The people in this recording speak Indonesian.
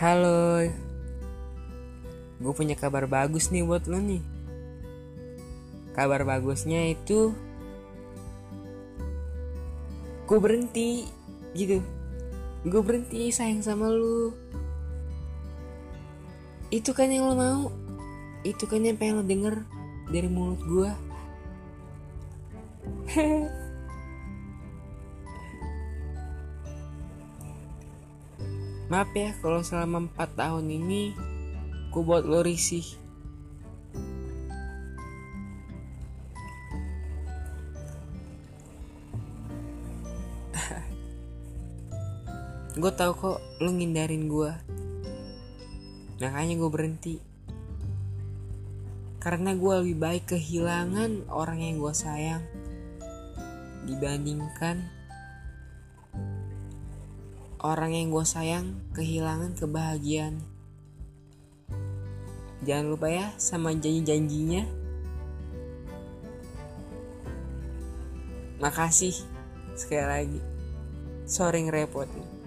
Halo. Gue punya kabar bagus nih buat lo nih. Kabar bagusnya itu Gue berhenti Gitu. Gue berhenti sayang sama lu. Itu kan yang lo mau. Itu kan yang pengen lo denger Dari mulut gue Maaf ya kalau selama 4 tahun ini Gue buat lo risih. Gue tau kok lo ngindarin gue Makanya gue berhenti. Karena gue lebih baik kehilangan orang yang gue sayang Dibandingkan orang yang gue sayang kehilangan kebahagiaan. Jangan lupa ya sama janji-janjinya. Makasih sekali lagi. Sorry ngerepotin.